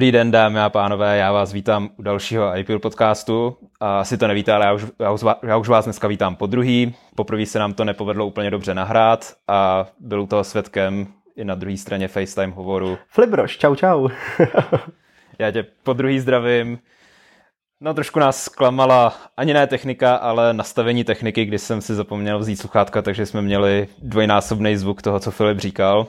Dobrý den, dámy a pánové, já vás vítám u dalšího IPL podcastu. A asi to nevíte, ale já už, já, už, já už vás dneska vítám po druhý. Poprvé se nám to nepovedlo úplně dobře nahrát a byl toho svědkem i na druhé straně FaceTime hovoru. Flibroš, čau čau. já tě po druhý zdravím. No trošku nás zklamala ani ne technika, ale nastavení techniky, kdy jsem si zapomněl vzít sluchátka, takže jsme měli dvojnásobný zvuk toho, co Filip říkal.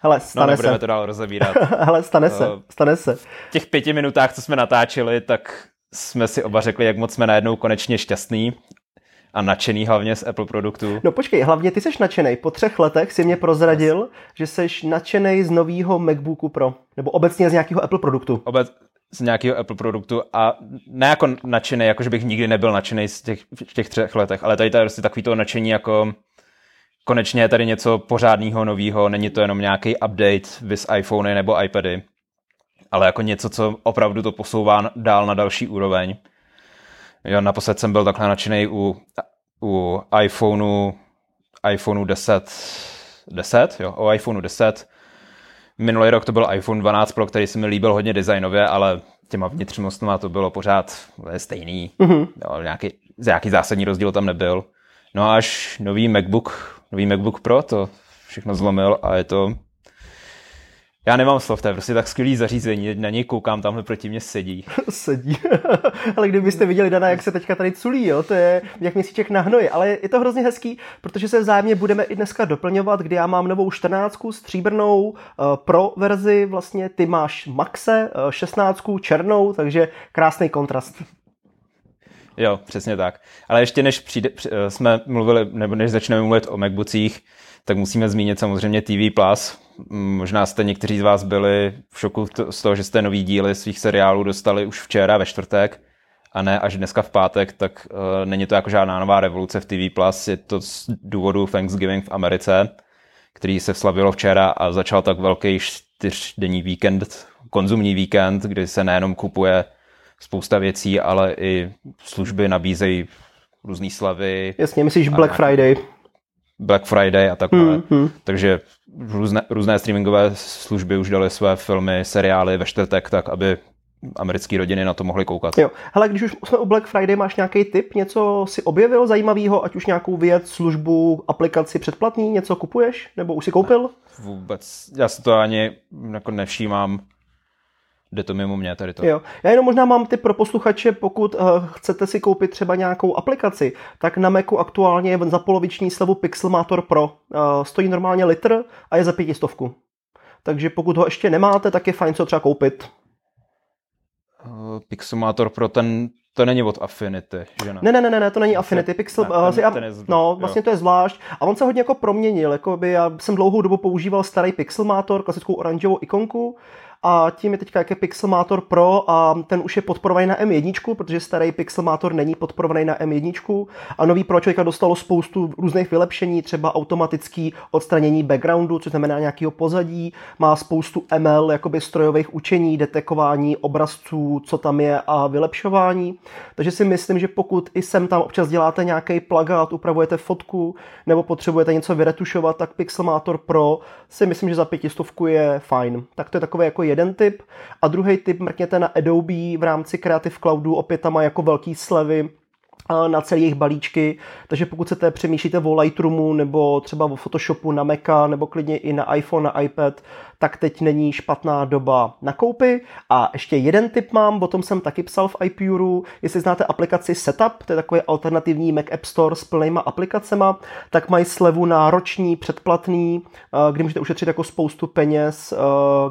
Hele, stane no, nebudeme se. to dál rozebírat. Hele, stane se, Uh, stane se. V těch pěti minutách, co jsme natáčeli, tak jsme si oba řekli, jak moc jsme najednou konečně šťastný a nadšený hlavně z Apple produktů. No počkej, hlavně ty jsi nadšený. Po třech letech si mě prozradil, že jsi nadšený z nového MacBooku Pro. Nebo obecně z nějakého Apple produktu. Obec z nějakého Apple produktu a ne jako nadšený, jako že bych nikdy nebyl nadšený z těch, v těch třech letech, ale tady to je prostě takový to nadšení jako konečně je tady něco pořádného, nového, není to jenom nějaký update vys iPhony nebo iPady, ale jako něco, co opravdu to posouvá dál na další úroveň. Jo, naposled jsem byl takhle nadšený u, u iPhoneu, iPhoneu 10, 10, jo, o iPhoneu 10. Minulý rok to byl iPhone 12 Pro, který se mi líbil hodně designově, ale těma vnitřnostmi to bylo pořád stejný. Mm-hmm. Jo, nějaký, nějaký zásadní rozdíl tam nebyl. No a až nový MacBook, nový MacBook Pro to všechno zlomil a je to... Já nemám slov, to je prostě tak skvělý zařízení, na něj koukám, tamhle proti mě sedí. sedí. ale kdybyste viděli Dana, jak se teďka tady culí, jo, to je jak měsíček na hnoji, ale je to hrozně hezký, protože se vzájemně budeme i dneska doplňovat, kdy já mám novou 14 stříbrnou uh, pro verzi, vlastně ty máš Maxe, uh, 16 černou, takže krásný kontrast. Jo, přesně tak. Ale ještě než přijde, jsme mluvili, nebo než začneme mluvit o MacBookcích, tak musíme zmínit samozřejmě TV+. Plus. Možná jste někteří z vás byli v šoku z toho, že jste nový díly svých seriálů dostali už včera ve čtvrtek a ne až dneska v pátek, tak uh, není to jako žádná nová revoluce v TV+. Plus. Je to z důvodu Thanksgiving v Americe, který se slavilo včera a začal tak velký čtyřdenní víkend, konzumní víkend, kdy se nejenom kupuje spousta věcí, ale i služby nabízejí různé slavy. Jasně, myslíš Black Friday. Black Friday a takhle. Hmm, hmm. Takže různé, různé streamingové služby už daly své filmy, seriály ve čtvrtek, tak aby americké rodiny na to mohly koukat. Jo, hele, když už jsme u Black Friday, máš nějaký tip, něco si objevil zajímavého, ať už nějakou věc, službu, aplikaci předplatný, něco kupuješ, nebo už si koupil? Vůbec, já si to ani jako nevšímám jde to mimo mě tady to. Jo. Já jenom možná mám ty pro posluchače, pokud uh, chcete si koupit třeba nějakou aplikaci, tak na Macu aktuálně je za poloviční slevu Pixelmator Pro. Uh, stojí normálně litr a je za pětistovku. Takže pokud ho ještě nemáte, tak je fajn co třeba koupit. Uh, Pixelmator Pro, ten to není od Affinity, že ne? Ne, ne, ne, ne, to není Affinity. Pixel, ne, ten, ten je, no, vlastně jo. to je zvlášť. A on se hodně jako proměnil. Jakoby já jsem dlouhou dobu používal starý Pixelmator, klasickou oranžovou ikonku a tím je teďka jak je Pixelmator Pro a ten už je podporovaný na M1, protože starý Pixelmator není podporovaný na M1 a nový Pro člověka dostalo spoustu různých vylepšení, třeba automatický odstranění backgroundu, což znamená nějakého pozadí, má spoustu ML, jakoby strojových učení, detekování obrazců, co tam je a vylepšování. Takže si myslím, že pokud i sem tam občas děláte nějaký plagát, upravujete fotku nebo potřebujete něco vyretušovat, tak Pixelmator Pro si myslím, že za pětistovku je fajn. Tak to je takové jako jeden typ. A druhý typ mrkněte na Adobe v rámci Creative Cloudu, opět tam má jako velký slevy na celé jejich balíčky, takže pokud chcete přemýšlíte o Lightroomu nebo třeba o Photoshopu na Maca nebo klidně i na iPhone, na iPad, tak teď není špatná doba na koupy. A ještě jeden tip mám, o tom jsem taky psal v iPuru, jestli znáte aplikaci Setup, to je takový alternativní Mac App Store s plnýma aplikacema, tak mají slevu na roční předplatný, kdy můžete ušetřit jako spoustu peněz,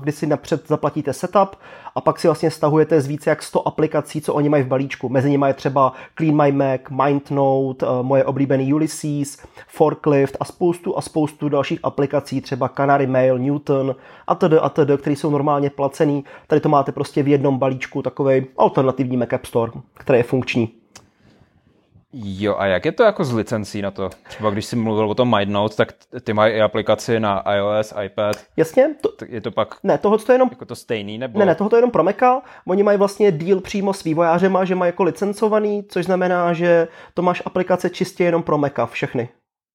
kdy si napřed zaplatíte Setup a pak si vlastně stahujete z více jak 100 aplikací, co oni mají v balíčku. Mezi nimi je třeba Clean My Mac, MindNote, moje oblíbený Ulysses, Forklift a spoustu a spoustu dalších aplikací, třeba Canary Mail, Newton, a td. a td., který jsou normálně placený. Tady to máte prostě v jednom balíčku takový alternativní Mac App Store, který je funkční. Jo, a jak je to jako s licencí na to? Třeba když jsi mluvil o tom MindNote, tak ty mají i aplikaci na iOS, iPad. Jasně. To, je to pak ne, tohle to je jenom, jako to stejný? Nebo... Ne, ne, tohle to je jenom pro Maca. Oni mají vlastně deal přímo s vývojářema, že mají jako licencovaný, což znamená, že to máš aplikace čistě jenom pro Maca, všechny.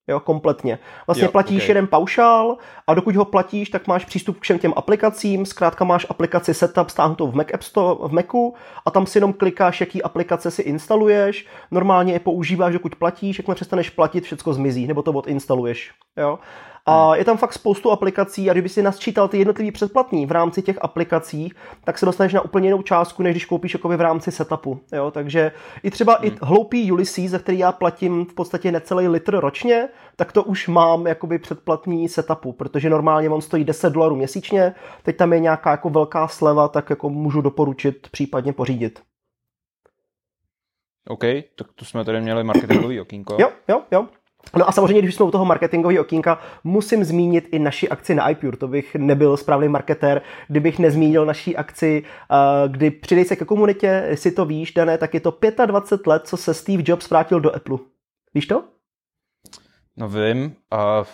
Jo, kompletně. Vlastně jo, platíš okay. jeden paušál a dokud ho platíš, tak máš přístup k všem těm aplikacím. Zkrátka máš aplikaci Setup stáhnutou v Mac App Store, v Macu a tam si jenom klikáš, jaký aplikace si instaluješ. Normálně je používáš, dokud platíš, jakmile přestaneš platit, všechno zmizí, nebo to odinstaluješ. Jo? A hmm. je tam fakt spoustu aplikací a kdyby si nasčítal ty jednotlivý předplatní v rámci těch aplikací, tak se dostaneš na úplně jinou částku, než když koupíš jakoby v rámci setupu. Jo? Takže i třeba hmm. i hloupý Ulysses, za který já platím v podstatě necelý litr ročně, tak to už mám jakoby předplatní setupu, protože normálně on stojí 10 dolarů měsíčně, teď tam je nějaká jako velká sleva, tak jako můžu doporučit případně pořídit. OK, tak tu jsme tady měli marketingový okýnko. Jo, jo, jo. No a samozřejmě, když jsme u toho marketingového okýnka, musím zmínit i naši akci na iPure. To bych nebyl správný marketér, kdybych nezmínil naší akci, kdy přidej se ke komunitě, jestli to víš, Dané, tak je to 25 let, co se Steve Jobs vrátil do Apple. Víš to? No vím a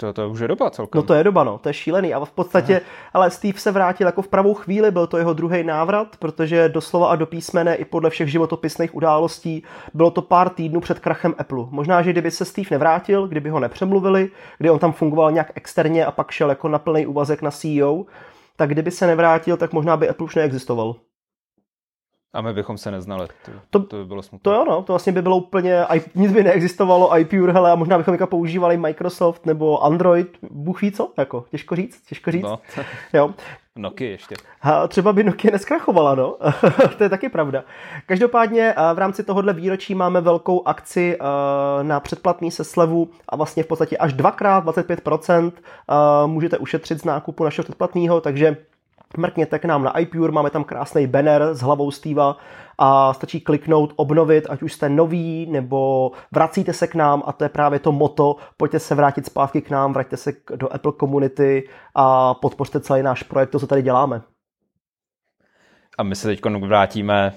to, to už je doba celkem. No to je doba, no, to je šílený. A v podstatě, Aha. ale Steve se vrátil jako v pravou chvíli, byl to jeho druhý návrat, protože doslova a do písmene i podle všech životopisných událostí bylo to pár týdnů před krachem Apple. Možná, že kdyby se Steve nevrátil, kdyby ho nepřemluvili, kdy on tam fungoval nějak externě a pak šel jako na plný úvazek na CEO, tak kdyby se nevrátil, tak možná by Apple už neexistoval. A my bychom se neznali. To, to, to by bylo smutné. To jo, no, to vlastně by bylo úplně, nic by neexistovalo, iPure, hele, a možná bychom jako používali Microsoft nebo Android, Bůh ví co, jako, těžko říct, těžko říct. No. jo. Nokia ještě. A třeba by Nokia neskrachovala, no. to je taky pravda. Každopádně v rámci tohohle výročí máme velkou akci na předplatný se slevu a vlastně v podstatě až dvakrát 25% můžete ušetřit z nákupu našeho předplatného, takže Mrkněte k nám na iPure, máme tam krásný banner s hlavou Steva a stačí kliknout, obnovit, ať už jste noví, nebo vracíte se k nám a to je právě to moto, pojďte se vrátit zpátky k nám, vraťte se do Apple Community a podpořte celý náš projekt, to, co tady děláme. A my se teď vrátíme,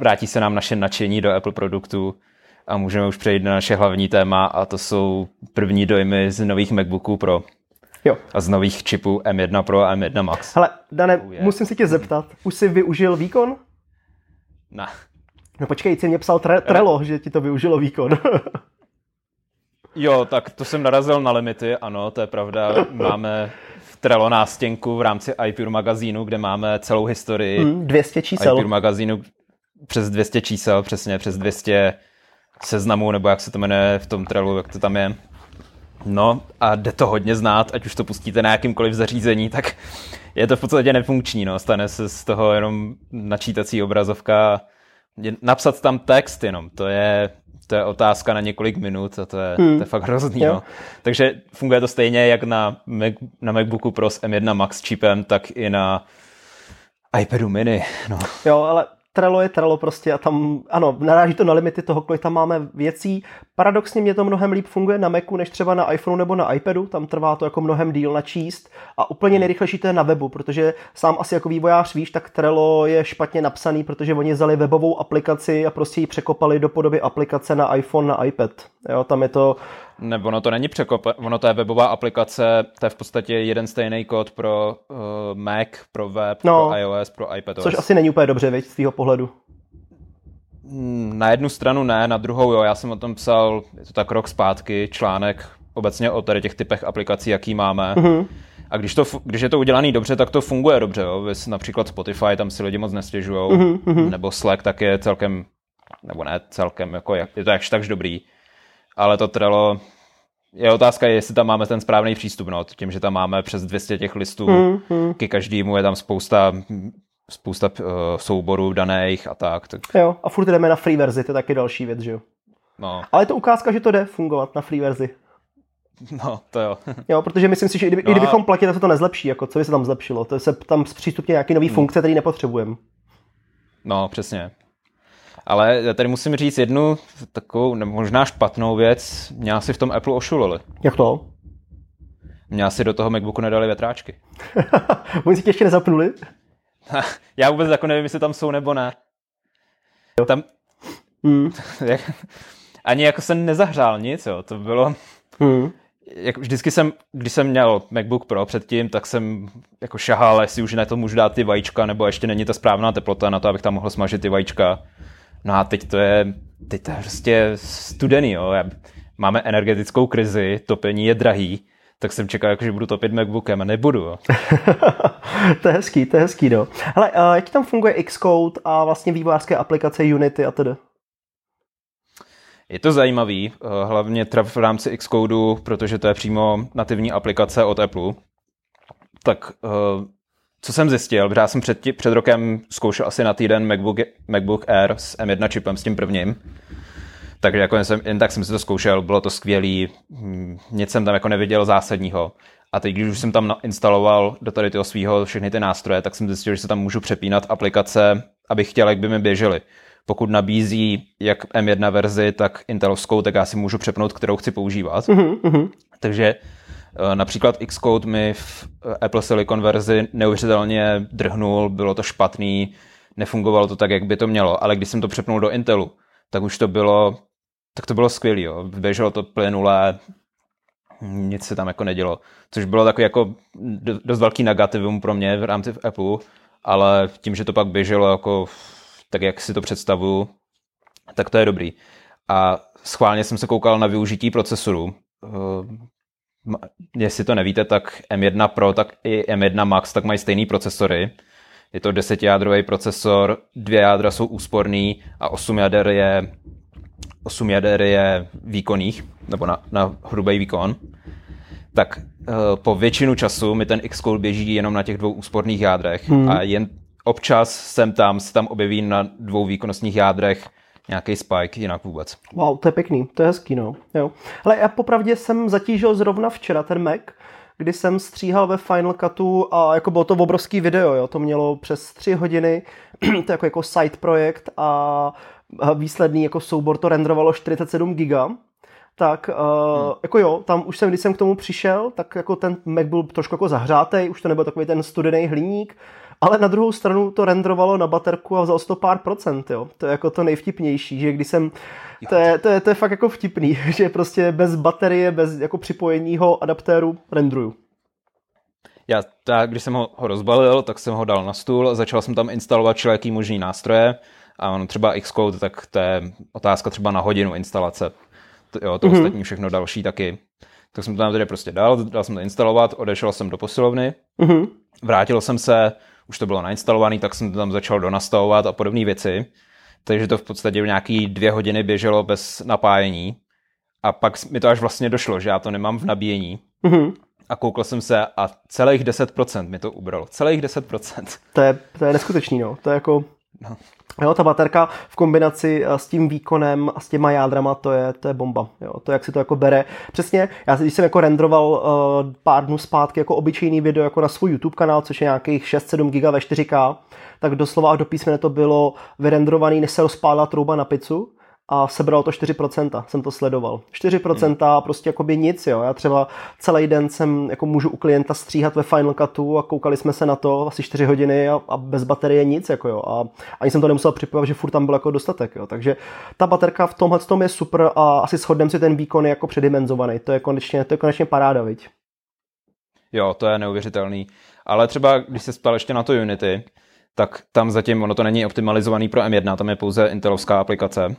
vrátí se nám naše nadšení do Apple produktů a můžeme už přejít na naše hlavní téma a to jsou první dojmy z nových MacBooků Pro. Jo. A z nových čipů M1 Pro a M1 Max. Hele, Dane, oh, yeah. musím si tě zeptat, už jsi využil výkon? Ne. No počkej, jsi mě psal tre- Trello, že ti to využilo výkon. jo, tak to jsem narazil na limity, ano, to je pravda. Máme v Trello nástěnku v rámci iPure magazínu, kde máme celou historii. Mm, 200 čísel. iPure magazínu přes 200 čísel, přesně, přes 200 seznamů, nebo jak se to jmenuje v tom Trellu, jak to tam je. No a jde to hodně znát, ať už to pustíte na jakýmkoliv zařízení, tak je to v podstatě nefunkční, no. Stane se z toho jenom načítací obrazovka. Napsat tam text jenom, to je, to je otázka na několik minut a to je, hmm. to je fakt hrozný, no. Takže funguje to stejně jak na, Mac, na MacBooku Pro s M1 Max čipem, tak i na iPadu mini, no. Jo, ale Trello je Trello prostě a tam, ano, naráží to na limity toho, kolik tam máme věcí. Paradoxně mě to mnohem líp funguje na Macu, než třeba na iPhoneu nebo na iPadu, tam trvá to jako mnohem díl načíst a úplně nejrychlejší to je na webu, protože sám asi jako vývojář víš, tak Trello je špatně napsaný, protože oni vzali webovou aplikaci a prostě ji překopali do podoby aplikace na iPhone, na iPad. Jo, tam je to nebo ono to není překop, ono to je webová aplikace, to je v podstatě jeden stejný kód pro uh, Mac, pro web, no, pro iOS, pro iPadOS. Což asi není úplně dobře, viď, z tvýho pohledu. Hmm, na jednu stranu ne, na druhou jo, já jsem o tom psal, je to tak rok zpátky, článek obecně o tady těch typech aplikací, jaký máme. Mm-hmm. A když, to, když je to udělaný dobře, tak to funguje dobře. Jo. Vys například Spotify, tam si lidi moc nestěžují, mm-hmm. nebo Slack tak je celkem, nebo ne celkem, jako je, je to jakž takž dobrý ale to Trello je otázka, jestli tam máme ten správný přístup, no, tím, že tam máme přes 200 těch listů, hmm, hmm. ke každému je tam spousta spousta uh, souborů daných a tak, tak. Jo, a furt jdeme na free verzi, to je taky další věc, že jo. No. Ale je to ukázka, že to jde fungovat na free verzi. No, to jo. jo, protože myslím si, že i, kdyby, no. i kdybychom platili, tak se to nezlepší, jako co by se tam zlepšilo. To se tam zpřístupně nějaký nový hmm. funkce, který nepotřebujeme. No, přesně. Ale já tady musím říct jednu takovou možná špatnou věc. Mě asi v tom Apple ošulili. Jak to? Mě asi do toho MacBooku nedali větráčky. Oni si tě ještě nezapnuli? já vůbec jako nevím, jestli tam jsou nebo ne. Tam... Hmm. Ani jako jsem nezahřál nic, jo. To bylo... Hmm. Jak vždycky jsem, když jsem měl MacBook Pro předtím, tak jsem jako šahal, jestli už na to můžu dát ty vajíčka, nebo ještě není ta správná teplota na to, abych tam mohl smažit ty vajíčka. No a teď to je, teď to je prostě studený, jo. Máme energetickou krizi, topení je drahý, tak jsem čekal, jako, že budu topit MacBookem a nebudu. to je hezký, to je hezký, no. Hele, uh, jak tam funguje Xcode a vlastně vývojářské aplikace Unity a tedy? Je to zajímavý, eh, hlavně v rámci Xcodeu, protože to je přímo nativní aplikace od Apple. Tak eh, co jsem zjistil, protože já jsem před, před rokem zkoušel asi na týden MacBook, MacBook Air s M1 čipem, s tím prvním. Takže jako jsem, jen tak jsem si to zkoušel, bylo to skvělý, hm, nic jsem tam jako neviděl zásadního. A teď, když už jsem tam instaloval do tady toho svého všechny ty nástroje, tak jsem zjistil, že se tam můžu přepínat aplikace, abych chtěl, jak by mi běžely pokud nabízí jak M1 verzi, tak Intelovskou, tak já si můžu přepnout, kterou chci používat. Mm-hmm. Takže například Xcode mi v eh, Apple Silicon verzi neuvěřitelně drhnul, bylo to špatný, nefungovalo to tak, jak by to mělo, ale když jsem to přepnul do Intelu, tak už to bylo, tak to bylo skvělé, jo. Běželo to plynulé, nic se tam jako nedělo, což bylo takový jako dost velký negativum pro mě v rámci Apple, ale tím, že to pak běželo jako tak jak si to představuju, tak to je dobrý. A schválně jsem se koukal na využití procesoru. Jestli to nevíte, tak M1 Pro, tak i M1 Max, tak mají stejný procesory. Je to desetijádrový procesor, dvě jádra jsou úsporný a osm jader je, osm jader je výkonných, nebo na, na hrubý výkon. Tak uh, po většinu času mi ten Xcode běží jenom na těch dvou úsporných jádrech hmm. a jen občas sem tam se tam objeví na dvou výkonnostních jádrech nějaký spike, jinak vůbec. Wow, to je pěkný, to je hezký, no. Jo. Ale já popravdě jsem zatížil zrovna včera ten Mac, kdy jsem stříhal ve Final Cutu a jako bylo to obrovský video, jo. to mělo přes tři hodiny, to jako, jako side projekt a výsledný jako soubor to renderovalo 47 giga, tak uh, hmm. jako jo, tam už jsem, když jsem k tomu přišel, tak jako ten Mac byl trošku jako zahřátej, už to nebyl takový ten studený hliník, ale na druhou stranu to renderovalo na baterku a vzal to pár procent, jo. To je jako to nejvtipnější, že když jsem, to je, to je, to je fakt jako vtipný, že prostě bez baterie, bez jako připojeního adaptéru renderuju. Já, tak, když jsem ho, ho rozbalil, tak jsem ho dal na stůl a začal jsem tam instalovat všelijaký možný nástroje. A on třeba Xcode, tak to je otázka třeba na hodinu instalace. To, jo, to mm-hmm. ostatní všechno další taky. Tak jsem to tam tedy prostě dal, dal jsem to instalovat, odešel jsem do posilovny, mm-hmm. vrátil jsem se, už to bylo nainstalované, tak jsem to tam začal donastavovat a podobné věci. Takže to v podstatě nějaký dvě hodiny běželo bez napájení. A pak mi to až vlastně došlo, že já to nemám v nabíjení. Mm-hmm. A koukl jsem se a celých 10% mi to ubralo. Celých 10%. To je, to je neskutečný, no. To je jako... No. Jo, ta baterka v kombinaci eh, s tím výkonem a s těma jádrama, to je, to je bomba. Jo, to, jak si to jako bere. Přesně, já když jsem jako renderoval uh, pár dnů zpátky jako obyčejný video jako na svůj YouTube kanál, což je nějakých 6-7 giga ve 4K, tak doslova do písmene to bylo vyrenderovaný, než se rozpálila trouba na pizzu a sebral to 4%, jsem to sledoval. 4% hmm. prostě jako by nic, jo. Já třeba celý den jsem jako můžu u klienta stříhat ve Final Cutu a koukali jsme se na to asi 4 hodiny a, a bez baterie nic, jako jo. A ani jsem to nemusel připojovat, že furt tam byl jako dostatek, jo. Takže ta baterka v tomhle tom je super a asi shodneme si ten výkon je jako předimenzovaný. To je konečně, to je konečně paráda, viď? Jo, to je neuvěřitelný. Ale třeba, když se spal ještě na to Unity, tak tam zatím ono to není optimalizovaný pro M1, tam je pouze Intelovská aplikace,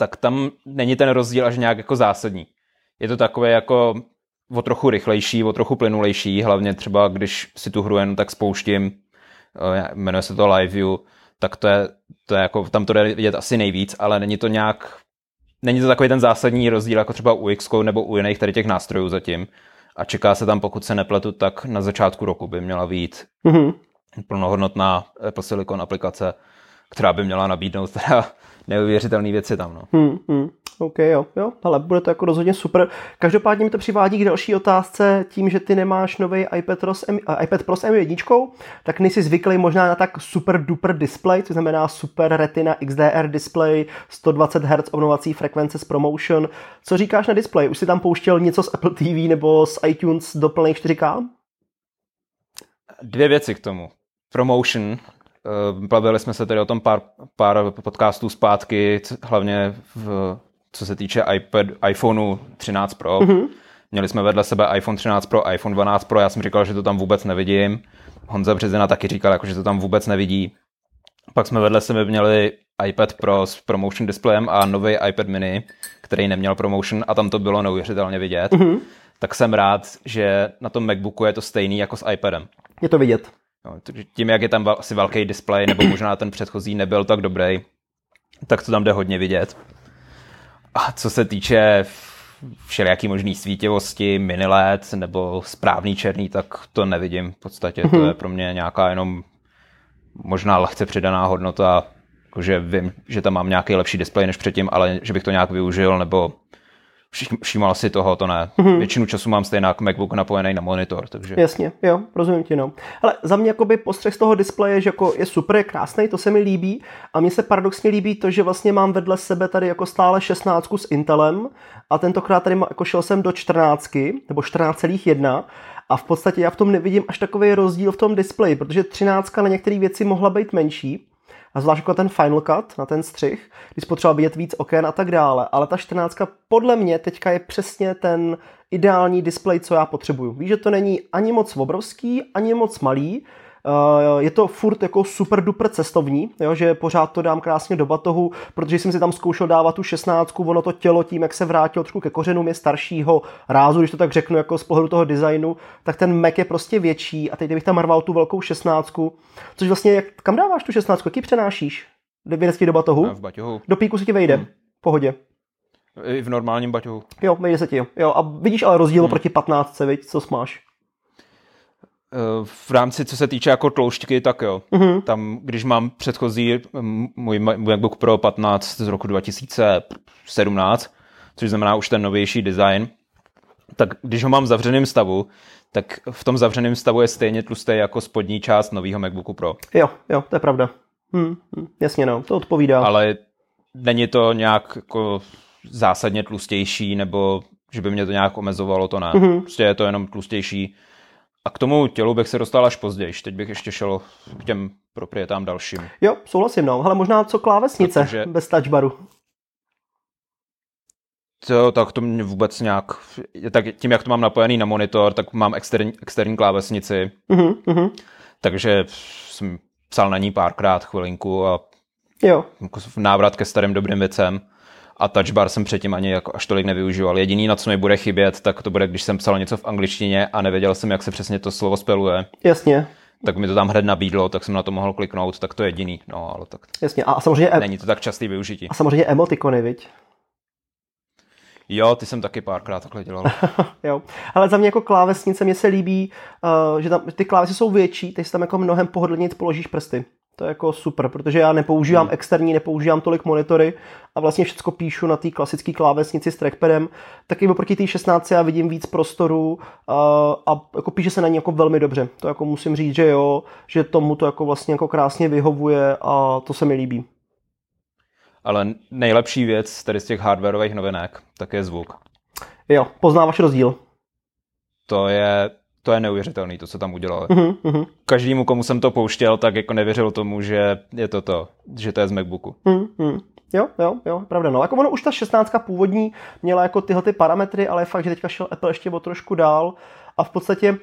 tak tam není ten rozdíl až nějak jako zásadní. Je to takové jako o trochu rychlejší, o trochu plynulejší, hlavně třeba když si tu hru jen tak spouštím, eh, jmenuje se to Live View, tak to je, to je jako, tam to jde vidět asi nejvíc, ale není to nějak, není to takový ten zásadní rozdíl jako třeba u Xcode nebo u jiných tady těch nástrojů zatím. A čeká se tam, pokud se nepletu, tak na začátku roku by měla být mm-hmm. plnohodnotná Apple Silicon aplikace, která by měla nabídnout teda neuvěřitelné věci tam. No. Hmm, hmm. OK, jo, jo, ale bude to jako rozhodně super. Každopádně mi to přivádí k další otázce tím, že ty nemáš nový iPad Pro s, M, iPad Pro s M1, tak nejsi zvyklý možná na tak super duper display, to znamená super Retina XDR display, 120 Hz obnovací frekvence s promotion. Co říkáš na display? Už jsi tam pouštěl něco z Apple TV nebo z iTunes do plných 4K? Dvě věci k tomu. Promotion, bavili jsme se tedy o tom pár, pár podcastů zpátky, hlavně v, co se týče iPad, iPhoneu 13 Pro. Mm-hmm. Měli jsme vedle sebe iPhone 13 Pro, iPhone 12 Pro, já jsem říkal, že to tam vůbec nevidím. Honza Březina taky říkal, jako, že to tam vůbec nevidí. Pak jsme vedle sebe měli iPad Pro s promotion displejem a nový iPad mini, který neměl promotion a tam to bylo neuvěřitelně vidět, mm-hmm. tak jsem rád, že na tom MacBooku je to stejný jako s iPadem. Je to vidět. No, tím, jak je tam asi velký displej, nebo možná ten předchozí nebyl tak dobrý, tak to tam jde hodně vidět. A co se týče všelijaký možný svítivosti, mini LED nebo správný černý, tak to nevidím. V podstatě to mhm. je pro mě nějaká jenom možná lehce přidaná hodnota, že vím, že tam mám nějaký lepší displej než předtím, ale že bych to nějak využil nebo všímal si toho, to ne. Mm-hmm. Většinu času mám stejně MacBook napojený na monitor, takže... Jasně, jo, rozumím ti, no. Ale za mě jakoby postřeh z toho displeje, že jako je super, je krásný, to se mi líbí a mně se paradoxně líbí to, že vlastně mám vedle sebe tady jako stále 16 s Intelem a tentokrát tady jako šel jsem do 14, nebo 14,1 a v podstatě já v tom nevidím až takový rozdíl v tom displeji, protože 13 na některé věci mohla být menší, a zvlášť jako ten Final Cut na ten střih, když potřeba vidět víc oken a tak dále. Ale ta 14 podle mě teďka je přesně ten ideální displej, co já potřebuju. Víš, že to není ani moc obrovský, ani moc malý, je to furt jako super duper cestovní, jo, že pořád to dám krásně do batohu, protože jsem si tam zkoušel dávat tu 16, ono to tělo tím, jak se vrátilo trošku ke kořenům je staršího rázu, když to tak řeknu jako z pohledu toho designu, tak ten Mac je prostě větší a teď kdybych tam marval tu velkou 16, což vlastně, jak, kam dáváš tu 16, jaký přenášíš? Vydez do batohu? V baťohu. Do píku si ti vejde, hmm. pohodě. I v normálním baťohu. Jo, vejde se ti, jo. A vidíš ale rozdíl hmm. proti 15, viď, co máš? Eh, v rámci, co se týče jako tloušťky, tak jo. Uh-huh. Tam, když mám předchozí můj MacBook Pro 15 z roku 2017, což znamená už ten novější design, tak když ho mám v zavřeném stavu, tak v tom zavřeném stavu je stejně tlustý jako spodní část nového MacBooku Pro. Jo, jo, to je pravda. Hm, hm, jasně no, to odpovídá. Ale není to nějak jako zásadně tlustější, nebo že by mě to nějak omezovalo, to ne. Uh-huh. Prostě je to jenom tlustější a k tomu tělu bych se dostal až později. Teď bych ještě šel k těm proprietám dalším. Jo, souhlasím, no. Ale možná co klávesnice Protože... bez touchbaru. To, tak to mě vůbec nějak, tak tím, jak to mám napojený na monitor, tak mám externí, externí klávesnici, uh-huh, uh-huh. takže jsem psal na ní párkrát chvilinku a jo. Jako návrat ke starým dobrým věcem a touch bar jsem předtím ani jako až tolik nevyužíval. Jediný, na co mi bude chybět, tak to bude, když jsem psal něco v angličtině a nevěděl jsem, jak se přesně to slovo speluje. Jasně. Tak mi to tam hned nabídlo, tak jsem na to mohl kliknout, tak to je jediný. No, ale tak. Jasně, a samozřejmě... Není to tak častý využití. A samozřejmě emotikony, viď? Jo, ty jsem taky párkrát takhle dělal. jo, ale za mě jako klávesnice mě se líbí, uh, že tam ty klávesy jsou větší, teď tam jako mnohem pohodlněji položíš prsty. To je jako super, protože já nepoužívám hmm. externí, nepoužívám tolik monitory a vlastně všechno píšu na té klasické klávesnici s trackpadem, tak i oproti té 16 já vidím víc prostoru a, a jako píše se na ní jako velmi dobře. To jako musím říct, že jo, že tomu to jako vlastně jako krásně vyhovuje a to se mi líbí. Ale nejlepší věc tady z těch hardwareových novinek, tak je zvuk. Jo, poznáváš rozdíl. To je to je neuvěřitelný, to, co tam udělali. Uh-huh, Každému, komu jsem to pouštěl, tak jako nevěřil tomu, že je to to, že to je z MacBooku. Uh-huh. Jo, jo, jo, pravda. No, jako ono už ta 16 původní měla jako tyhle ty parametry, ale je fakt, že teďka šel Apple ještě o trošku dál. A v podstatě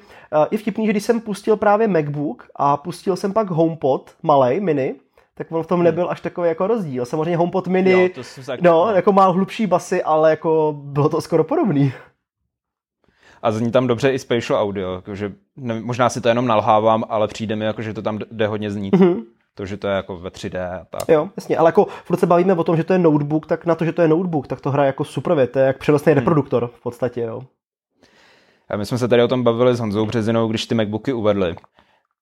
je vtipný, že když jsem pustil právě MacBook a pustil jsem pak HomePod malej, mini, tak on v tom hmm. nebyl až takový jako rozdíl. Samozřejmě HomePod mini, jo, to no, jako má hlubší basy, ale jako bylo to skoro podobný a zní tam dobře i spatial audio, jakože ne, možná si to jenom nalhávám, ale přijde mi, jako, že to tam jde hodně znít. Mm-hmm. To, že to je jako ve 3D a tak. Jo, jasně, ale jako furt se bavíme o tom, že to je notebook, tak na to, že to je notebook, tak to hraje jako super věc, to je jak přenosný hmm. reproduktor v podstatě, jo. A my jsme se tady o tom bavili s Honzou Březinou, když ty MacBooky uvedli,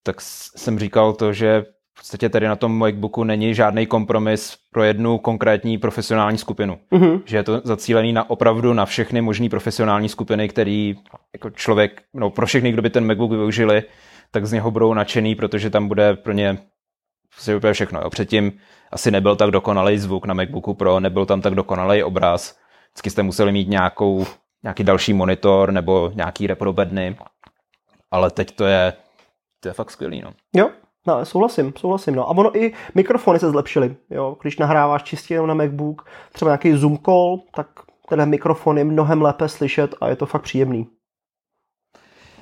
tak jsem říkal to, že v podstatě tady na tom MacBooku není žádný kompromis pro jednu konkrétní profesionální skupinu. Mm-hmm. Že je to zacílený na opravdu na všechny možné profesionální skupiny, který jako člověk, no pro všechny, kdo by ten MacBook využili, tak z něho budou nadšený, protože tam bude pro ně úplně všechno. Jo. Předtím asi nebyl tak dokonalý zvuk na MacBooku Pro, nebyl tam tak dokonalý obraz. Vždycky jste museli mít nějakou, nějaký další monitor nebo nějaký reprobedny, ale teď to je, to je fakt skvělý. No. Jo, No, souhlasím, souhlasím. No. A ono i mikrofony se zlepšily. Jo. Když nahráváš čistě jenom na MacBook, třeba nějaký Zoom call, tak ten mikrofon je mnohem lépe slyšet a je to fakt příjemný.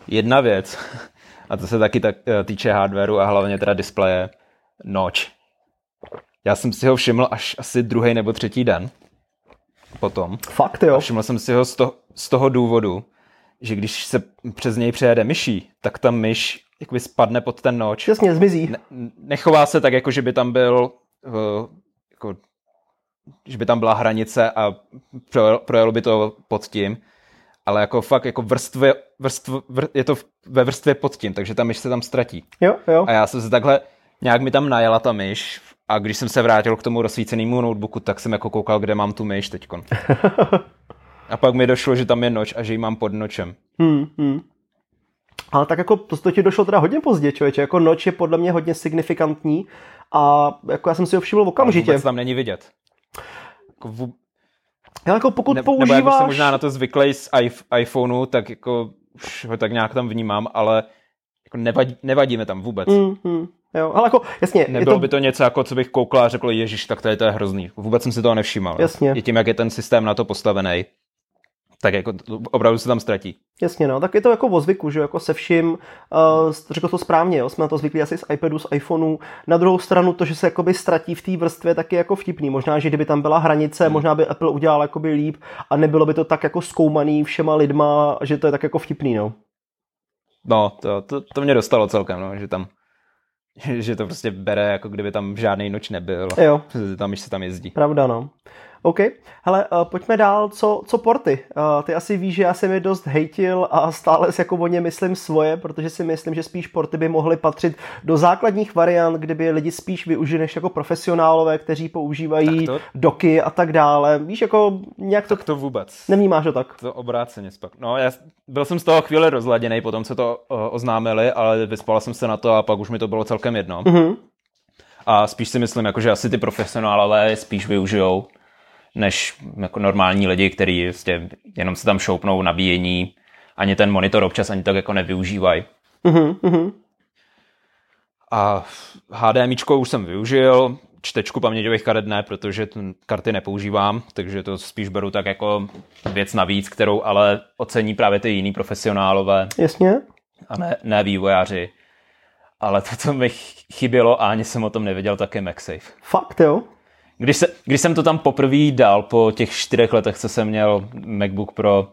Jedna věc, a to se taky tak eh, týče hardwareu a hlavně teda displeje, noč. Já jsem si ho všiml až asi druhý nebo třetí den potom. Fakt jo? A všiml jsem si ho z, to, z toho důvodu, že když se přes něj přejede myší, tak ta myš jakoby spadne pod ten noč. Jasně, zmizí. Ne, nechová se tak, jako že by tam byl uh, jako, že by tam byla hranice a projelo by to pod tím, ale jako fakt jako vrstvě, vrstv, vr, je to ve vrstvě pod tím, takže ta myš se tam ztratí. Jo, jo. A já jsem se takhle, nějak mi tam najela ta myš a když jsem se vrátil k tomu rozsvícenému notebooku, tak jsem jako koukal, kde mám tu myš teďkon. a pak mi došlo, že tam je noč a že ji mám pod nočem. Hmm, hmm. Ale tak jako to, to ti došlo teda hodně pozdě, člověče. Jako noč je podle mě hodně signifikantní a jako já jsem si ho všiml okamžitě. Ale vůbec tam není vidět. Jako vů... Já jako pokud ne, používáš... Nebo jak jsem možná na to zvyklý z iPhoneu, tak jako už ho tak nějak tam vnímám, ale jako nevadí, nevadí mi tam vůbec. Mm, mm. Jo, ale jako, jasně. Nebylo to... by to něco, jako co bych koukal a řekl, ježiš, tak to je, to je hrozný. Vůbec jsem si toho nevšímal. Jasně. Je tím, jak je ten systém na to postavený, tak jako opravdu se tam ztratí. Jasně, no, tak je to jako o zvyku, že jako se vším, uh, řekl to správně, jo, jsme na to zvyklí asi z iPadu, z iPhoneu. Na druhou stranu to, že se jakoby ztratí v té vrstvě, tak je jako vtipný. Možná, že kdyby tam byla hranice, hmm. možná by Apple udělal jakoby líp a nebylo by to tak jako zkoumaný všema lidma, že to je tak jako vtipný, no. No, to, to, to mě dostalo celkem, no, že tam že to prostě bere, jako kdyby tam žádný noč nebyl. Jo. Tam, když se tam jezdí. Pravda, no. OK, hele, uh, pojďme dál, co, co porty. Uh, ty asi víš, že já jsem je dost hejtil a stále si jako o ně myslím svoje, protože si myslím, že spíš porty by mohly patřit do základních variant, kdyby lidi spíš využili než jako profesionálové, kteří používají to... doky a tak dále. Víš, jako nějak to... Tak to vůbec. Nevnímáš to tak? To obráceně spak. No, já byl jsem z toho chvíli rozladěný po tom, co to uh, oznámili, ale vyspal jsem se na to a pak už mi to bylo celkem jedno. Mm-hmm. A spíš si myslím, jako, že asi ty profesionálové spíš využijou než jako normální lidi, kteří vlastně jenom se tam šoupnou nabíjení, ani ten monitor občas ani tak jako nevyužívají. Uh-huh, A HDMIčko už jsem využil, čtečku paměťových karet ne, protože karty nepoužívám, takže to spíš beru tak jako věc navíc, kterou ale ocení právě ty jiný profesionálové. Jasně. A ne, ne vývojáři. Ale to, co mi chybělo a ani jsem o tom nevěděl, tak je MagSafe. Fakt jo? Když, se, když jsem to tam poprvé dal po těch čtyřech letech, co jsem měl MacBook Pro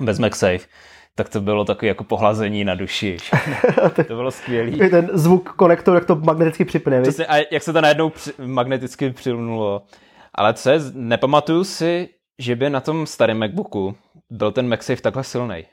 bez MagSafe, tak to bylo takové jako pohlazení na duši. to bylo skvělé. Ten zvuk konektor, jak to magneticky připne. Přesně, a jak se to najednou při, magneticky přilnulo. Ale co je, nepamatuju si, že by na tom starém MacBooku byl ten MagSafe takhle silný.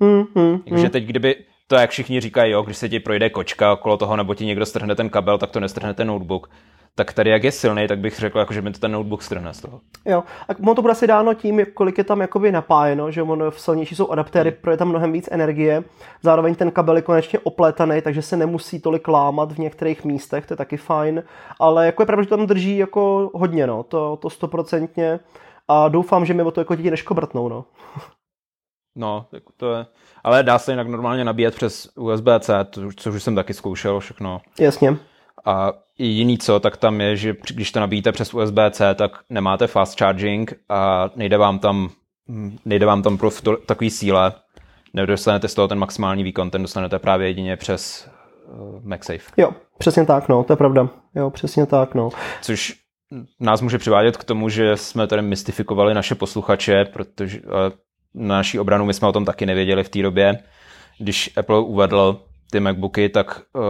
Mm, mm, Takže mm. teď, kdyby to, jak všichni říkají, jo, když se ti projde kočka okolo toho, nebo ti někdo strhne ten kabel, tak to nestrhne ten notebook tak tady jak je silný, tak bych řekl, jako, že mi to ten notebook strhne z toho. Jo, a ono to bude asi dáno tím, kolik je tam jakoby napájeno, že ono v silnější jsou adaptéry, hmm. pro je tam mnohem víc energie. Zároveň ten kabel je konečně oplétaný, takže se nemusí tolik lámat v některých místech, to je taky fajn. Ale jako je pravda, že tam drží jako hodně, no, to, to stoprocentně. A doufám, že mi o to jako děti neškobrtnou, no. No, tak to je... Ale dá se jinak normálně nabíjet přes USB-C, což už jsem taky zkoušel všechno. Jasně. A jiný co, tak tam je, že když to nabíjíte přes USB-C, tak nemáte fast charging a nejde vám tam, nejde vám tam pro to, takový síle, nedostanete z toho ten maximální výkon, ten dostanete právě jedině přes uh, MagSafe. Jo, přesně tak, no, to je pravda. Jo, přesně tak, no. Což nás může přivádět k tomu, že jsme tady mystifikovali naše posluchače, protože uh, na naší obranu my jsme o tom taky nevěděli v té době, když Apple uvedl ty MacBooky, tak uh,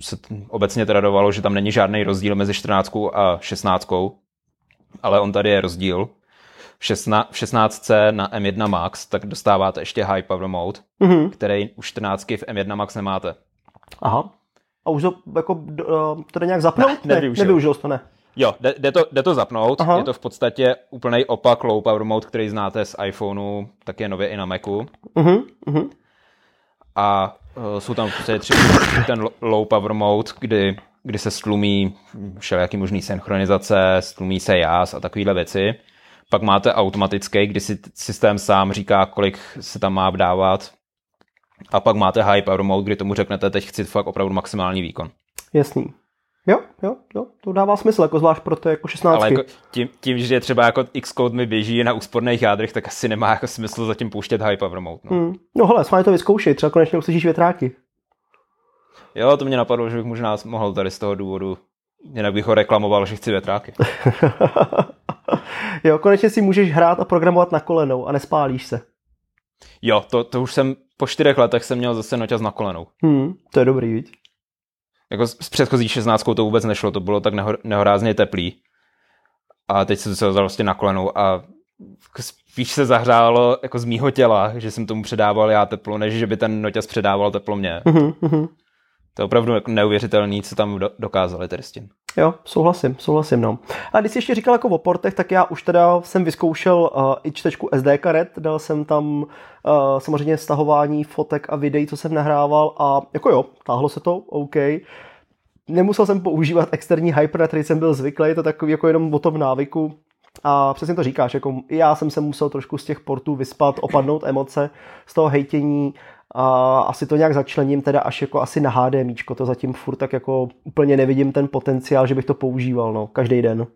se obecně tradovalo, že tam není žádný rozdíl mezi 14 a 16, ale on tady je rozdíl. V, 16, v 16 na M1 Max tak dostáváte ještě High Power Mode, mm-hmm. který u 14 v M1 Max nemáte. Aha. A už to, jako, uh, to jde nějak zapnout? Ne, nevyužil. nevyužil to, ne. Jo, jde, jde, to, jde to zapnout. Aha. Je to v podstatě úplný opak Low Power Mode, který znáte z iPhoneu, tak je nově i na Macu. Uh-huh, uh-huh. A Eh, jsou tam prostě tři, ten low power mode, kdy, kdy se stlumí všelijaký možný synchronizace, stlumí se jas a takovéhle věci. Pak máte automatický, kdy si systém sám říká, kolik se tam má vdávat. A pak máte high power mode, kdy tomu řeknete, teď chci fakt opravdu maximální výkon. Jasný. Jo, jo, jo, to dává smysl, jako zvlášť pro to jako 16. Ale jako tím, tím, že třeba jako Xcode mi běží na úsporných jádrech, tak asi nemá jako smysl zatím pouštět high power mode. No, hmm. no hele, s to vyzkoušet, třeba konečně uslyšíš větráky. Jo, to mě napadlo, že bych možná mohl tady z toho důvodu Jinak bych ho reklamoval, že chci větráky. jo, konečně si můžeš hrát a programovat na kolenou a nespálíš se. Jo, to, to už jsem po čtyřech letech jsem měl zase noťaz na kolenou. Hmm, to je dobrý, viď? Jako s předchozí 16 to vůbec nešlo, to bylo tak nehor, nehorázně teplý. A teď se to vlastně na kolenou a spíš se zahřálo jako z mýho těla, že jsem tomu předával já teplo, než že by ten noťaz předával teplo mě. Uh-huh, To je opravdu jako neuvěřitelný, co tam do, dokázali tady s tím. Jo, souhlasím, souhlasím, no. A když jsi ještě říkal jako o portech, tak já už teda jsem vyzkoušel uh, i čtečku SD karet, dal jsem tam uh, samozřejmě stahování fotek a videí, co jsem nahrával a jako jo, táhlo se to, OK. Nemusel jsem používat externí hyper, na který jsem byl zvyklý, je to takový jako jenom o tom návyku, a přesně to říkáš, jako já jsem se musel trošku z těch portů vyspat, opadnout emoce z toho hejtění a asi to nějak začlením teda až jako asi na HDMIčko, to zatím furt tak jako úplně nevidím ten potenciál, že bych to používal, no, každý den.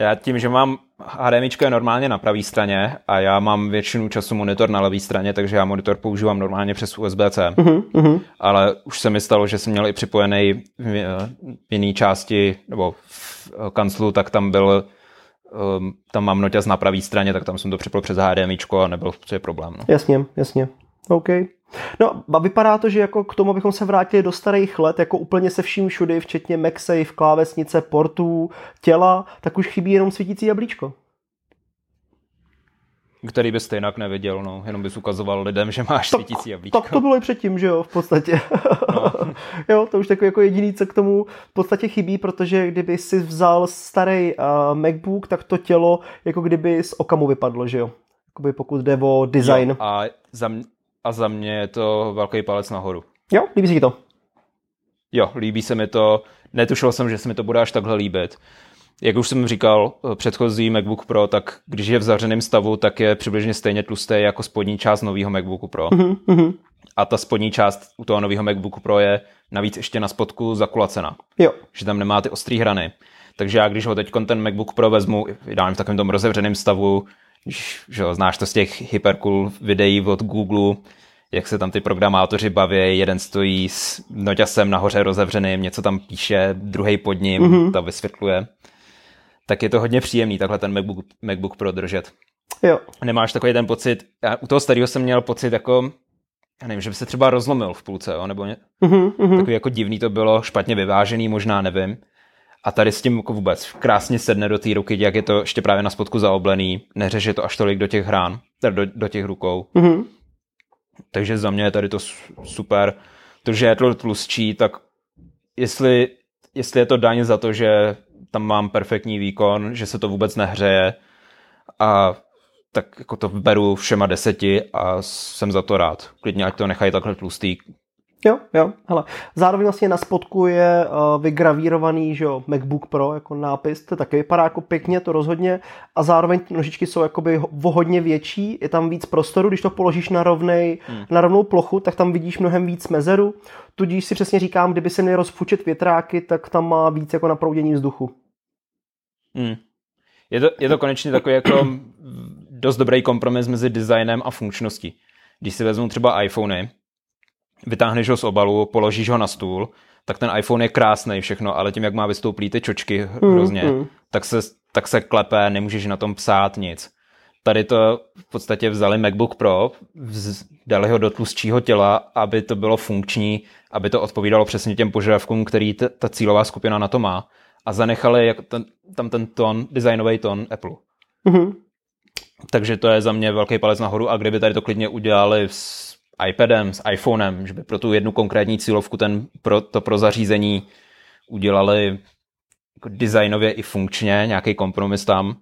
Já tím, že mám HDMI je normálně na pravé straně a já mám většinu času monitor na levé straně, takže já monitor používám normálně přes USB-C. Uh-huh, uh-huh. Ale už se mi stalo, že jsem měl i připojený v, v jiné části nebo v kanclu, tak tam byl um, tam mám noťaz na pravé straně, tak tam jsem to připl přes HDMI a nebyl to je problém. No. Jasně, jasně. OK. No a vypadá to, že jako k tomu, abychom se vrátili do starých let, jako úplně se vším všudy, včetně MagSafe, klávesnice, portů, těla, tak už chybí jenom svítící jablíčko který bys jinak neviděl, no. jenom bys ukazoval lidem, že máš tak, svítící jablíčko. Tak to bylo i předtím, že jo, v podstatě. No. jo, to už takový jako jediný, co k tomu v podstatě chybí, protože kdyby si vzal starý uh, MacBook, tak to tělo jako kdyby z okamu vypadlo, že jo. Jakoby pokud jde o design. Jo, a, za mě, a za mě je to velký palec nahoru. Jo, líbí se ti to? Jo, líbí se mi to. Netušil jsem, že se mi to bude až takhle líbit. Jak už jsem říkal, eh, předchozí MacBook Pro, tak když je v zavřeném stavu, tak je přibližně stejně tlusté jako spodní část nového MacBooku Pro. Mm-hmm. A ta spodní část u toho nového MacBooku Pro je navíc ještě na spodku zakulacena. Jo. Že tam nemá ty ostré hrany. Takže já, když ho teď ten MacBook Pro vezmu, dám v takovém tom rozevřeném stavu, že znáš to z těch hypercool videí od Google, jak se tam ty programátoři baví, jeden stojí s noťasem nahoře rozevřeným, něco tam píše, druhý pod ním, mm-hmm. to vysvětluje tak je to hodně příjemný takhle ten MacBook, MacBook Pro držet. Jo. Nemáš takový ten pocit, já u toho starého jsem měl pocit jako, já nevím, že by se třeba rozlomil v půlce, jo, nebo ně, uh-huh, takový jako divný to bylo, špatně vyvážený, možná nevím. A tady s tím jako vůbec krásně sedne do té ruky, jak je to ještě právě na spodku zaoblený, neřeže to až tolik do těch hrán, do, do těch rukou. Uh-huh. Takže za mě je tady to super. To, že je to tlustší, tak jestli, jestli je to daň za to, že tam mám perfektní výkon, že se to vůbec nehřeje a tak jako to beru všema deseti a jsem za to rád. Klidně, ať to nechají takhle tlustý. Jo, jo, hele. Zároveň vlastně na spodku je uh, vygravírovaný, že jo, MacBook Pro jako nápis, to taky vypadá jako pěkně, to rozhodně. A zároveň ty nožičky jsou jakoby o hodně větší, je tam víc prostoru, když to položíš na, rovnej, hmm. na rovnou plochu, tak tam vidíš mnohem víc mezeru. Tudíž si přesně říkám, kdyby se měl rozfučit větráky, tak tam má víc jako naproudění vzduchu. Hmm. Je, to, je to konečně takový jako dost dobrý kompromis mezi designem a funkčností. Když si vezmu třeba iPhony, vytáhneš ho z obalu, položíš ho na stůl, tak ten iPhone je krásný všechno, ale tím, jak má vystouplý ty čočky hrozně, mm, Tak, se, tak se klepe, nemůžeš na tom psát nic. Tady to v podstatě vzali MacBook Pro, vz, dali ho do tlustšího těla, aby to bylo funkční, aby to odpovídalo přesně těm požadavkům, který t- ta cílová skupina na to má a zanechali jak ten, tam ten tón, designový tón Apple. Mm-hmm. Takže to je za mě velký palec nahoru a kdyby tady to klidně udělali s iPadem, s iPhonem, že by pro tu jednu konkrétní cílovku ten, pro, to pro zařízení udělali jako designově i funkčně, nějaký kompromis tam,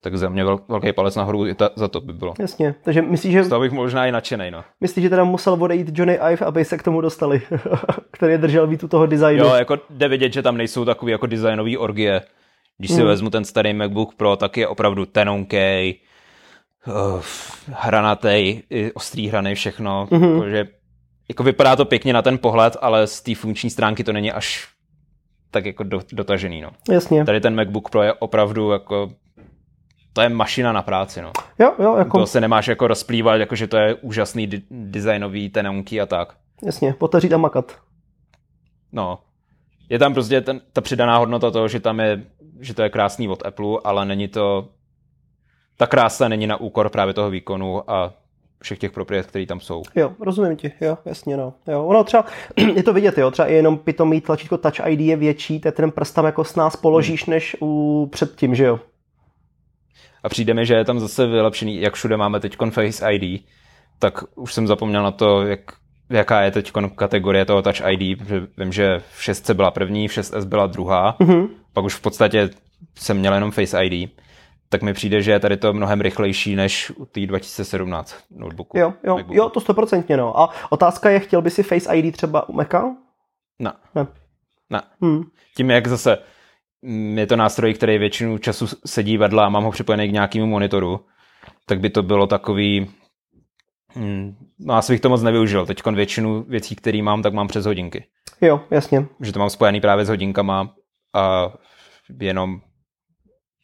tak za mě velký palec nahoru i ta, za to by bylo. Jasně, takže myslíš, že... Z toho bych možná i nadšenej, no. Myslíš, že teda musel odejít Johnny Ive, aby se k tomu dostali, který držel víc u toho designu? Jo, jako jde vidět, že tam nejsou takové jako designový orgie. Když si hmm. vezmu ten starý MacBook Pro, tak je opravdu tenonkej, uh, hranatej, ostrý hrany, všechno. Mm-hmm. Jakože, jako vypadá to pěkně na ten pohled, ale z té funkční stránky to není až tak jako do, dotažený. No. Jasně. Tady ten MacBook Pro je opravdu jako to je mašina na práci, no. Jo, jo, jako... To se nemáš jako rozplývat, jako že to je úžasný designový tenonky a tak. Jasně, potařit a makat. No. je tam prostě ten, ta přidaná hodnota toho, že tam je, že to je krásný od Apple, ale není to, ta krása není na úkor právě toho výkonu a všech těch propriet, které tam jsou. Jo, rozumím ti, jo, jasně, no. Jo, ono třeba, je to vidět, jo, třeba i jenom pitomý tlačítko Touch ID je větší, to je ten prst tam jako s nás položíš, hmm. než u předtím, že jo. A přijde mi, že je tam zase vylepšený, jak všude máme teď Face ID, tak už jsem zapomněl na to, jak, jaká je teď kategorie toho Touch ID, že vím, že v 6 byla první, v 6S byla druhá, mm-hmm. pak už v podstatě jsem měl jenom Face ID tak mi přijde, že je tady to mnohem rychlejší než u té 2017 notebooku. Jo, jo, jo, to stoprocentně, no. A otázka je, chtěl by si Face ID třeba u Maca? Ne. Ne. ne. Hmm. Tím, jak zase je to nástroj, který většinu času sedí vedle a mám ho připojený k nějakému monitoru, tak by to bylo takový... Hmm, no asi bych to moc nevyužil. Teď většinu věcí, které mám, tak mám přes hodinky. Jo, jasně. Že to mám spojený právě s hodinkama a jenom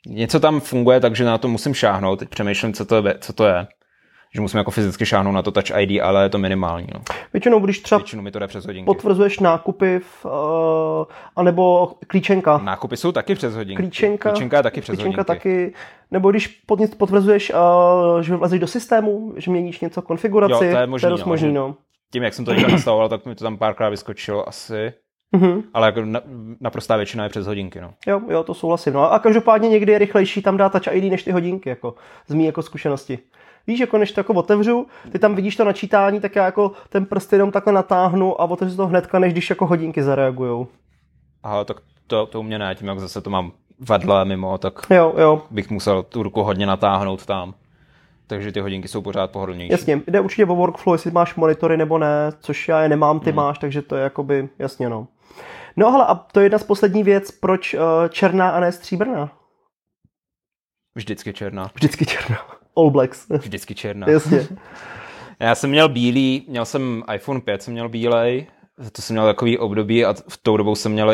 něco tam funguje, takže na to musím šáhnout. Teď přemýšlím, co to je. Co to je. Že musím jako fyzicky šáhnout na to Touch ID, ale je to minimální. No. Většinou, když třeba Většinou mi to jde přes hodinky. potvrzuješ nákupy, v, uh, anebo klíčenka. Nákupy jsou taky přes hodinky. Klíčenka, klíčenka je taky přes klíčenka hodinky. taky, nebo když potvrzuješ, uh, že vlezeš do systému, že měníš něco konfiguraci, jo, to je, možný, to je dost no, možný, no. Tím, jak jsem to nastavoval, tak mi to tam párkrát vyskočilo asi. Mm-hmm. Ale jako na, naprostá většina je přes hodinky. No. Jo, jo, to souhlasím. No. A každopádně někdy je rychlejší tam dát Touch ID než ty hodinky, jako z mý jako zkušenosti. Víš, jako než to jako otevřu, ty tam vidíš to načítání, tak já jako ten prst jenom takhle natáhnu a otevřu to hnedka, než když jako hodinky zareagujou. Aha, tak to, to u mě ne, tím jak zase to mám vedle mimo, tak jo, jo. bych musel tu ruku hodně natáhnout tam. Takže ty hodinky jsou pořád pohodlnější. Jasně, jde určitě o workflow, jestli máš monitory nebo ne, což já je nemám, ty hmm. máš, takže to je jakoby, jasně no. No ale a to je jedna z poslední věc, proč uh, černá a ne stříbrná? Vždycky černá. Vždycky černá. All blacks. Vždycky černá. Jasně. Já jsem měl bílý, měl jsem iPhone 5, jsem měl bílej, to jsem měl takový období a v tou dobou jsem měl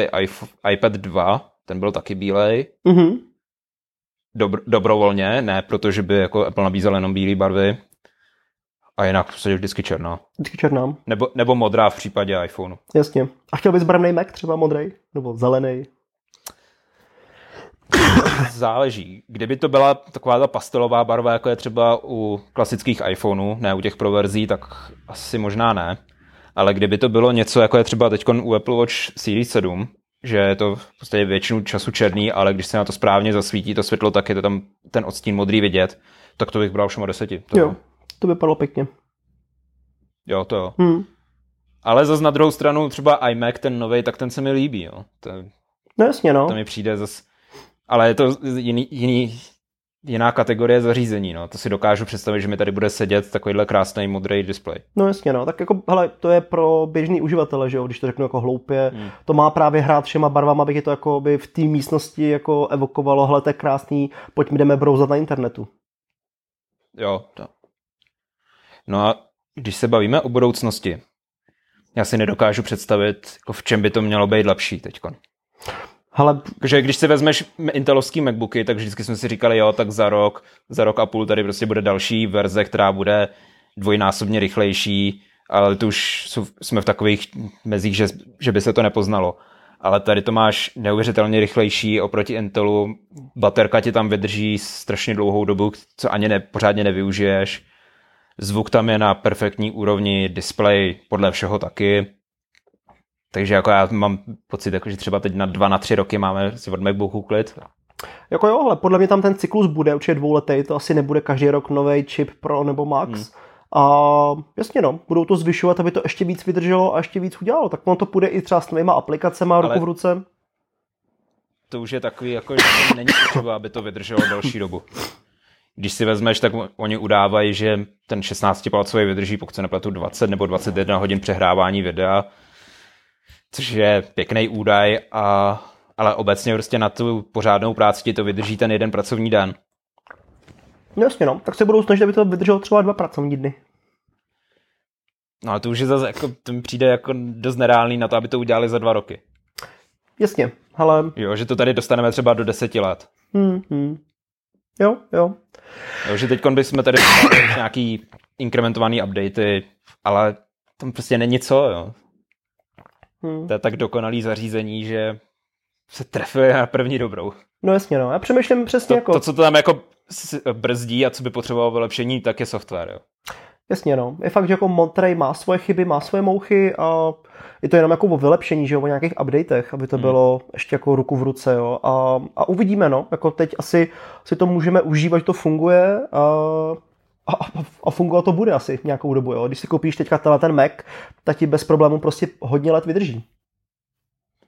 iPad 2, ten byl taky bílej. Mm-hmm. Dobr, dobrovolně, ne protože by jako Apple nabízel jenom bílé barvy, a jinak se vždycky černá. Vždycky černá. Nebo, nebo modrá v případě iPhoneu. Jasně. A chtěl bys barevný Mac, třeba modrý? Nebo zelený? Záleží. Kdyby to byla taková ta pastelová barva, jako je třeba u klasických iPhoneů, ne u těch pro verzí, tak asi možná ne. Ale kdyby to bylo něco, jako je třeba teď u Apple Watch Series 7, že je to v podstatě většinu času černý, ale když se na to správně zasvítí to světlo, tak je to tam ten odstín modrý vidět, tak to bych bral všema deseti. To jo, to vypadalo pěkně. Jo, to jo. Hmm. Ale zase na druhou stranu třeba iMac, ten nový, tak ten se mi líbí, jo. To, no jasně, no. To mi přijde zase... Ale je to jiný, jiný, jiná kategorie zařízení, no. To si dokážu představit, že mi tady bude sedět takovýhle krásný modrý displej. No jasně, no. Tak jako, hele, to je pro běžný uživatele, že jo, když to řeknu jako hloupě. Hmm. To má právě hrát všema barvama, aby je to jako by v té místnosti jako evokovalo, hele, to je krásný, pojďme jdeme brouzat na internetu. Jo, to. No a když se bavíme o budoucnosti, já si nedokážu představit, jako v čem by to mělo být lepší teď. Ale... Takže když si vezmeš intelovský MacBooky, tak vždycky jsme si říkali, jo, tak za rok, za rok a půl tady prostě bude další verze, která bude dvojnásobně rychlejší, ale tu už jsme v takových mezích, že, že by se to nepoznalo. Ale tady to máš neuvěřitelně rychlejší oproti Intelu, baterka ti tam vydrží strašně dlouhou dobu, co ani ne, pořádně nevyužiješ Zvuk tam je na perfektní úrovni, display podle všeho taky. Takže jako já mám pocit, jako, že třeba teď na dva, na tři roky máme si od MacBooku klid. Jako jo, ale podle mě tam ten cyklus bude určitě dvouletý, to asi nebude každý rok nový čip Pro nebo Max. Hmm. A jasně no, budou to zvyšovat, aby to ještě víc vydrželo a ještě víc udělalo. Tak ono to půjde i třeba s novýma aplikacemi ruku ale v ruce. To už je takový, jako, že není potřeba, aby to vydrželo další dobu když si vezmeš, tak oni udávají, že ten 16-palcový vydrží, pokud se nepletu, 20 nebo 21 hodin přehrávání videa, což je pěkný údaj, a, ale obecně prostě na tu pořádnou práci ti to vydrží ten jeden pracovní den. No jasně no, tak se budou snažit, aby to vydrželo třeba dva pracovní dny. No ale to už je zase, jako, to mi přijde jako dost nereálný na to, aby to udělali za dva roky. Jasně, ale... Jo, že to tady dostaneme třeba do deseti let. Hmm, hmm. Jo, jo. jo že teď bychom tady nějaký inkrementovaný updaty, ale tam prostě není co, jo. Hmm. To je tak dokonalý zařízení, že se trefuje na první dobrou. No jasně, no. Já přemýšlím přesně to, jako... To, co to tam jako brzdí a co by potřebovalo vylepšení, tak je software, jo. Jasně, no. Je fakt, že jako Monterey má svoje chyby, má svoje mouchy a je to jenom jako o vylepšení, že jo, o nějakých updatech, aby to hmm. bylo ještě jako ruku v ruce, jo. A, a uvidíme, no. Jako teď asi si to můžeme užívat, že to funguje a, a, a fungovat to bude asi nějakou dobu, jo. Když si koupíš teďka tenhle ten Mac, tak ti bez problému prostě hodně let vydrží.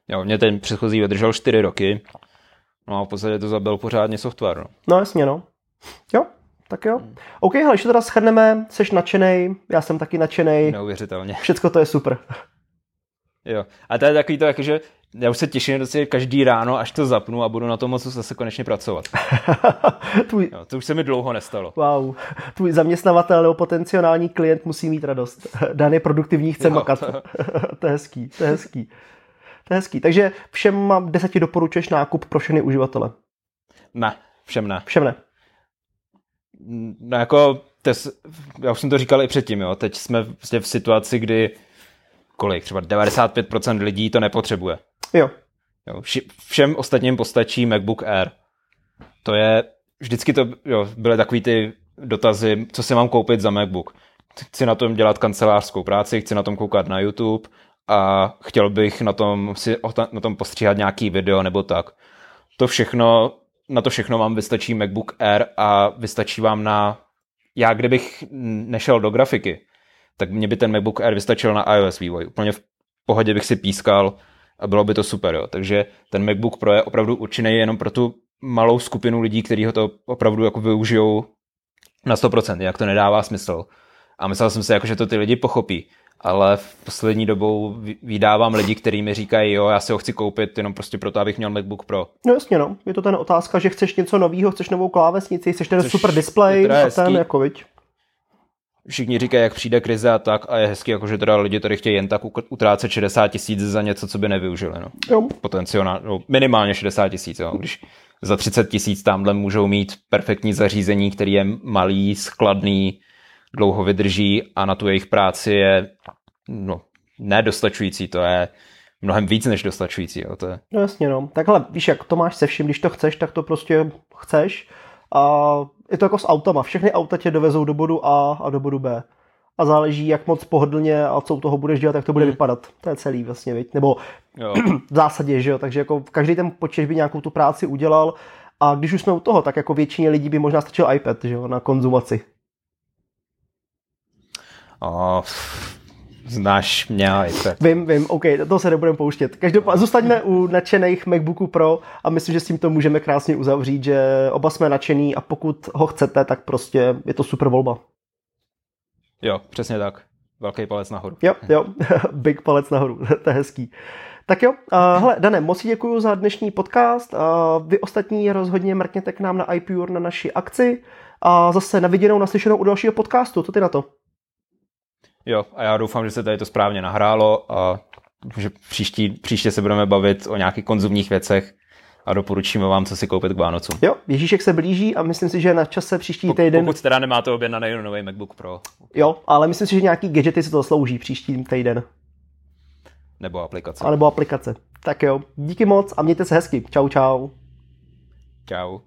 Jo, mě ten předchozí vydržel 4 roky. No a v podstatě to zabil pořádně software. No, no jasně, no. Jo, tak jo. Hmm. OK, hele, to teda shrneme, jsi nadšenej, já jsem taky nadšenej. Neuvěřitelně. Všecko to je super. Jo, a to je takový to, jakože já už se těším prostě každý ráno, až to zapnu a budu na tom moc zase konečně pracovat. Tvůj... jo, to už se mi dlouho nestalo. Wow, tvůj zaměstnavatel nebo potenciální klient musí mít radost. Dan je produktivní, chce jo. makat. to je hezký, to je hezký. To je hezký. Takže všem mám deseti doporučuješ nákup pro všechny uživatele. Ne, všem ne. Všem ne. No jako, tes, já už jsem to říkal i předtím, jo. Teď jsme vlastně v situaci, kdy kolik, třeba 95% lidí to nepotřebuje. Jo. jo. Všem ostatním postačí MacBook Air. To je, vždycky to jo, byly takový ty dotazy, co si mám koupit za MacBook. Chci na tom dělat kancelářskou práci, chci na tom koukat na YouTube a chtěl bych na tom, si, na tom postříhat nějaký video nebo tak. To všechno, na to všechno vám vystačí MacBook Air a vystačí vám na, já kdybych nešel do grafiky, tak mě by ten MacBook Air vystačil na iOS vývoj. Úplně v pohodě bych si pískal a bylo by to super. Jo. Takže ten MacBook Pro je opravdu určený jenom pro tu malou skupinu lidí, kteří ho to opravdu jako využijou na 100%, jak to nedává smysl. A myslel jsem si, jako, že to ty lidi pochopí ale v poslední dobou vydávám lidi, kteří mi říkají, jo, já si ho chci koupit jenom prostě proto, abych měl MacBook Pro. No jasně, no. Je to ten otázka, že chceš něco nového, chceš novou klávesnici, chceš ten Což super display a ten jako, viď? Všichni říkají, jak přijde krize a tak a je hezky, jako, že teda lidi tady chtějí jen tak utrácet 60 tisíc za něco, co by nevyužili. No. Jo. Potenciál, no, minimálně 60 tisíc. Jo. Když za 30 tisíc tamhle můžou mít perfektní zařízení, který je malý, skladný, dlouho vydrží a na tu jejich práci je no, nedostačující, to je mnohem víc než dostačující. Jo, to je... No jasně, no. Takhle, víš, jak to máš se vším, když to chceš, tak to prostě chceš a je to jako s autama. Všechny auta tě dovezou do bodu A a do bodu B. A záleží, jak moc pohodlně a co u toho budeš dělat, jak to bude hmm. vypadat. To je celý vlastně, viď? Nebo jo. v zásadě, že jo. Takže jako každý ten počítač by nějakou tu práci udělal a když už jsme u toho, tak jako většině lidí by možná stačil iPad, že jo, na konzumaci. Oh, znáš mě iPad. Vím, vím, OK, to se nebudeme pouštět. Každopádně zůstaňme u nadšených MacBooku Pro a myslím, že s tím to můžeme krásně uzavřít, že oba jsme nadšený a pokud ho chcete, tak prostě je to super volba. Jo, přesně tak. Velký palec nahoru. Jo, jo, big palec nahoru, to je hezký. Tak jo, uh, hele, Dane, moc děkuji za dnešní podcast. Uh, vy ostatní rozhodně mrkněte k nám na iPure na naši akci a zase na viděnou, naslyšenou u dalšího podcastu. Co ty na to? Jo, a já doufám, že se tady to správně nahrálo a že příští, příště se budeme bavit o nějakých konzumních věcech a doporučíme vám, co si koupit k Vánocům. Jo, Ježíšek se blíží a myslím si, že na čase příští týden... Pokud teda nemáte na nový MacBook Pro. Jo, ale myslím si, že nějaký gadgety si to slouží příští týden. Nebo aplikace. A nebo aplikace. Tak jo, díky moc a mějte se hezky. Čau, čau. Čau.